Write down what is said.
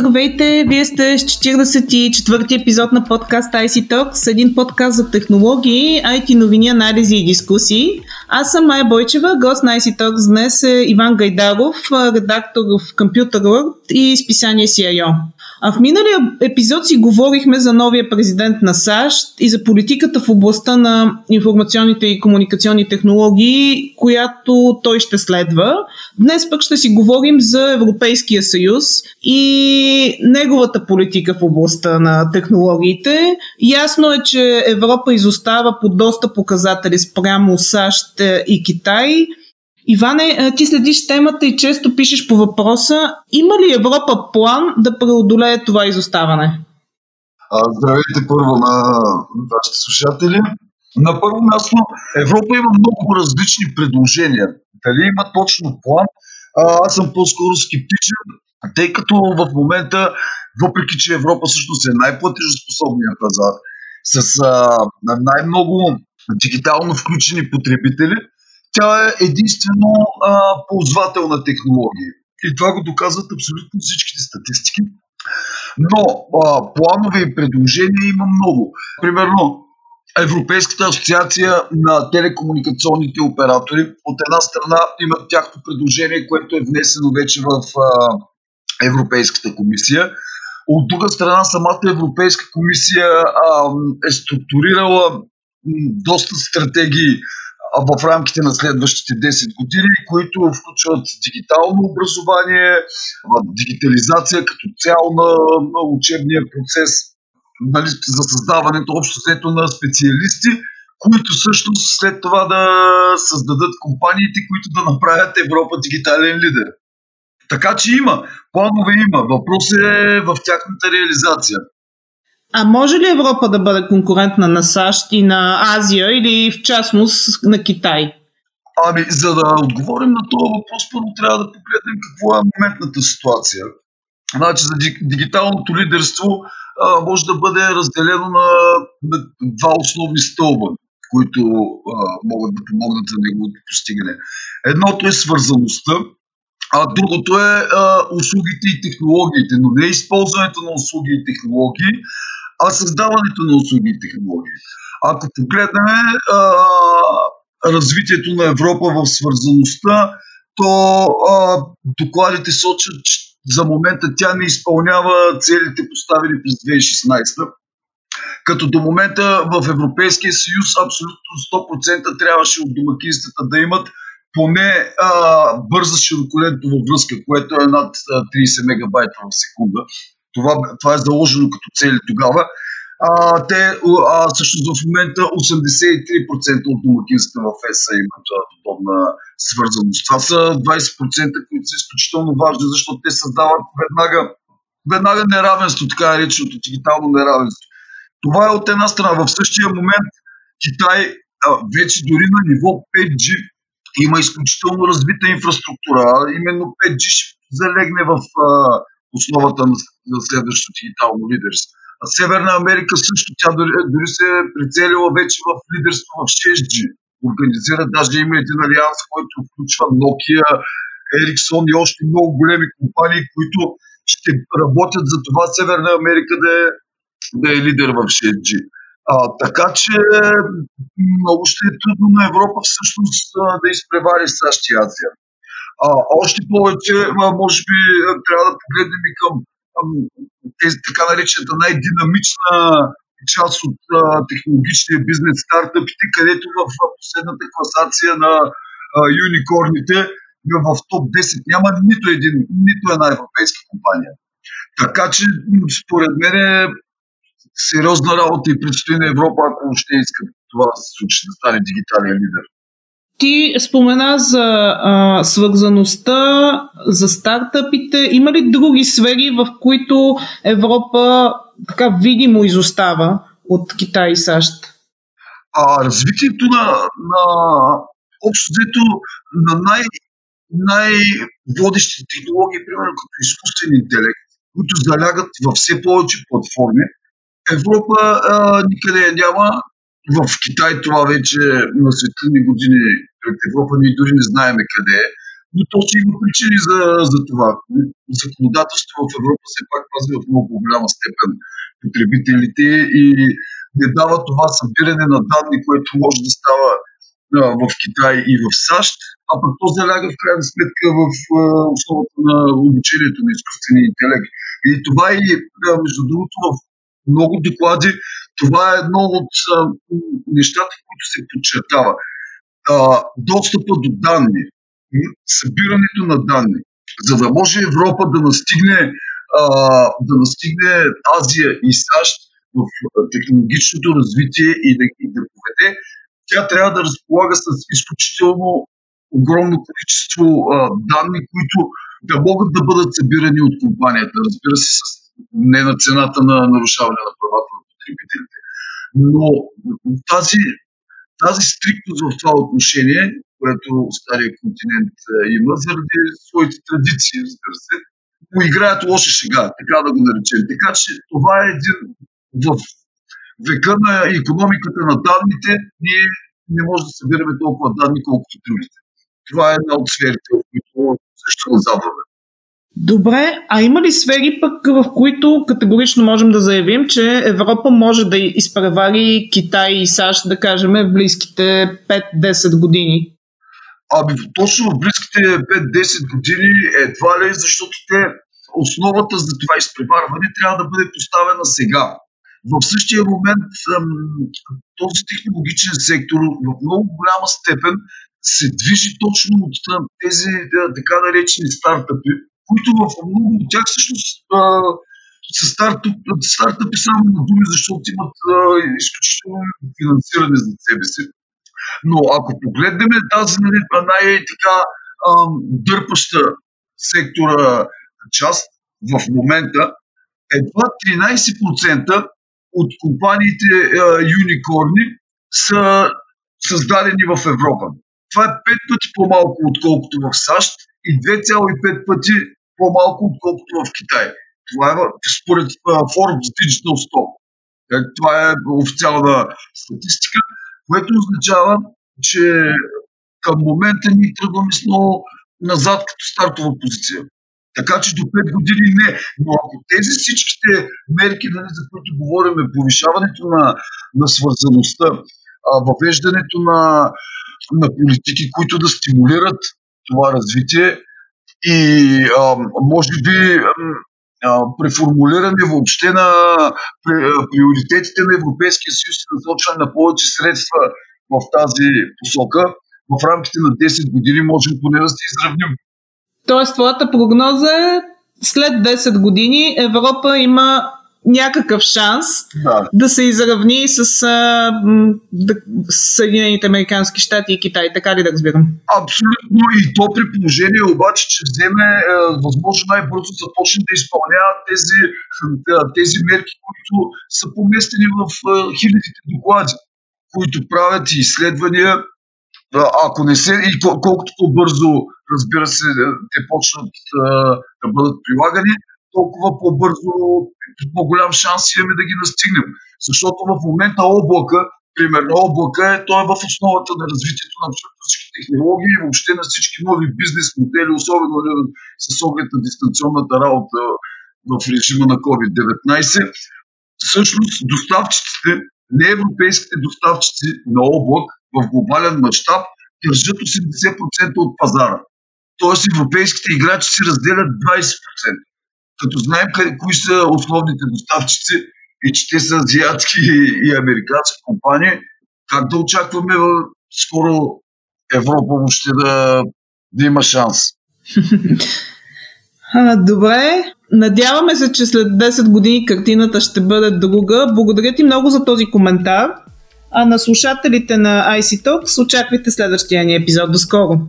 Здравейте! Вие сте с 44-ти епизод на подкаст IC Talks, един подкаст за технологии, IT новини, анализи и дискусии. Аз съм Майя Бойчева, гост на IC Talks днес е Иван Гайдаров, редактор в Computer World и списание CIO. А в миналия епизод си говорихме за новия президент на САЩ и за политиката в областта на информационните и комуникационни технологии, която той ще следва. Днес пък ще си говорим за Европейския съюз и неговата политика в областта на технологиите. Ясно е, че Европа изостава по доста показатели спрямо САЩ и Китай – Иване, ти следиш темата и често пишеш по въпроса. Има ли Европа план да преодолее това изоставане? Здравейте първо на вашите слушатели. На първо място, Европа има много различни предложения. Дали има точно план? Аз съм по-скоро скептичен, тъй като в момента, въпреки че Европа всъщност е най-платежоспособният пазар, с най-много дигитално включени потребители, тя е единствено а, ползвател на технологии. И това го доказват абсолютно всичките статистики. Но а, планове и предложения има много. Примерно, Европейската асоциация на телекомуникационните оператори от една страна имат тяхното предложение, което е внесено вече в а, Европейската комисия. От друга страна, самата Европейска комисия а, е структурирала доста стратегии в рамките на следващите 10 години, които включват дигитално образование, дигитализация като цяло на, учебния процес, нали, за създаването общо след на специалисти, които всъщност след това да създадат компаниите, които да направят Европа дигитален лидер. Така че има, планове има. Въпрос е в тяхната реализация. А може ли Европа да бъде конкурентна на САЩ и на Азия или в частност на Китай? Ами, за да отговорим на този въпрос, първо трябва да погледнем какво е моментната ситуация. Значи, за дигиталното лидерство а, може да бъде разделено на, на два основни стълба, които а, могат да помогнат за неговото постигане. Едното е свързаността, а другото е а, услугите и технологиите, но не използването на услуги и технологии, а създаването на услуги и технологии. Ако погледнем а, развитието на Европа в свързаността, то а, докладите сочат, че за момента тя не изпълнява целите поставени през 2016 като до момента в Европейския съюз абсолютно 100% трябваше от домакинствата да имат поне а, бърза широколентова връзка, което е над 30 мегабайта в секунда. Това, това е заложено като цели тогава. А, те а, всъщност в момента 83% от домакинства в ЕСА имат подобна свързаност. Това са 20%, които са изключително важни, защото те създават веднага, веднага неравенство, така нареченото дигитално неравенство. Това е от една страна. В същия момент Китай а, вече дори на ниво 5G има изключително развита инфраструктура. Именно 5G ще залегне в а, основата на, на следващото дигитално лидерство. А Северна Америка също, тя дори, дори се е прицелила вече в лидерство в 6G. Организира, даже има един алианс, който включва Nokia, Ericsson и още много големи компании, които ще работят за това Северна Америка да е, да е лидер в 6G. А, така че много ще е трудно на Европа всъщност да изпревари САЩ и Азия. А, още повече, може би, трябва да погледнем и към тези така наречената най-динамична част от технологичния бизнес стартъпите, където в последната класация на а, юникорните в топ 10 няма нито, един, нито една европейска компания. Така че, според мен е сериозна работа и предстои на Европа, ако ще иска това да се случи, да стане дигитален лидер. Ти спомена за а, свързаността, за стартъпите. Има ли други сфери, в които Европа така видимо изостава от Китай и САЩ? А, развитието на, на общо на най, най-водещите технологии, примерно като изкуствен интелект, които залягат във все повече платформи, Европа а, никъде я няма. В Китай това вече на светлини години Европа ние дори не знаеме къде е. но то си има причини за, за това. Законодателството в Европа се пак пази в много голяма степен потребителите и не дава това събиране на данни, което може да става а, в Китай и в САЩ, а пък то заляга в крайна сметка в а, основата на обучението на изкуствения интелект. И това и, между другото, в много доклади, това е едно от а, нещата, които се подчертава. А, достъпа до данни, събирането на данни, за да може Европа да настигне, а, да настигне Азия и САЩ в технологичното развитие и да, и да поведе, тя трябва да разполага с изключително огромно количество а, данни, които да могат да бъдат събирани от компанията. Разбира се, с не на цената на нарушаване на правата на потребителите. Но тази, тази стриктност в това отношение, което Стария континент има, заради своите традиции, разбира се, му играят лоша шега, така да го наречем. Така че това е един в века на економиката на данните, ние не можем да събираме толкова данни, колкото другите. Това е една от сферите, в които също назадваме. Добре, а има ли сфери пък, в които категорично можем да заявим, че Европа може да изпревари Китай и САЩ, да кажем, в близките 5-10 години? Ами точно в близките 5-10 години едва ли, защото те основата за това изпреварване трябва да бъде поставена сега. В същия момент този технологичен сектор в много голяма степен се движи точно от тези така наречени стартъпи, които в много от тях всъщност са стартъп, стартъпи само на думи, защото имат а, изключително финансиране за себе си. Но ако погледнем тази нали, най-така дърпаща сектора част в момента, едва 13% от компаниите а, юникорни са създадени в Европа. Това е 5 пъти по-малко, отколкото в САЩ и 2,5 пъти по-малко, отколкото в Китай. Това е според Forbes Digital 100. Е, това е официална статистика, което означава, че към момента ни тръгваме с много назад като стартова позиция. Така че до 5 години не. Но ако тези всичките мерки, нали, за които говорим, повишаването на, на свързаността, въвеждането на, на политики, които да стимулират това развитие, и а, може би преформулиране въобще на приоритетите на Европейския съюз и насочване на повече средства в тази посока, в рамките на 10 години можем поне да се изравним. Тоест, твоята прогноза е след 10 години Европа има някакъв шанс да, да се изравни с а, да, Съединените Американски щати и Китай, така ли да разбирам? Абсолютно. И то при положение обаче, че вземе е, възможно най-бързо започне да изпълнява тези, тези мерки, които са поместени в е, хилядите доклади, които правят и изследвания, ако не се, и колкото по-бързо, разбира се, те почнат да бъдат прилагани, толкова по-бързо, по-голям шанс имаме да ги настигнем. Защото в момента облака, примерно облака е, той е в основата на развитието на абсолютно всички технологии и въобще на всички нови бизнес модели, особено с оглед на дистанционната работа в режима на COVID-19. Всъщност доставчиците, не европейските доставчици на облак в глобален мащаб държат 80% от пазара. Тоест европейските играчи си разделят 20% като знаем кои са основните доставчици и че те са азиатски и американски компании, как да очакваме скоро Европа въобще да, да има шанс? Добре, надяваме се, че след 10 години картината ще бъде друга. Благодаря ти много за този коментар. А на слушателите на IC Talks очаквайте следващия ни епизод. До скоро!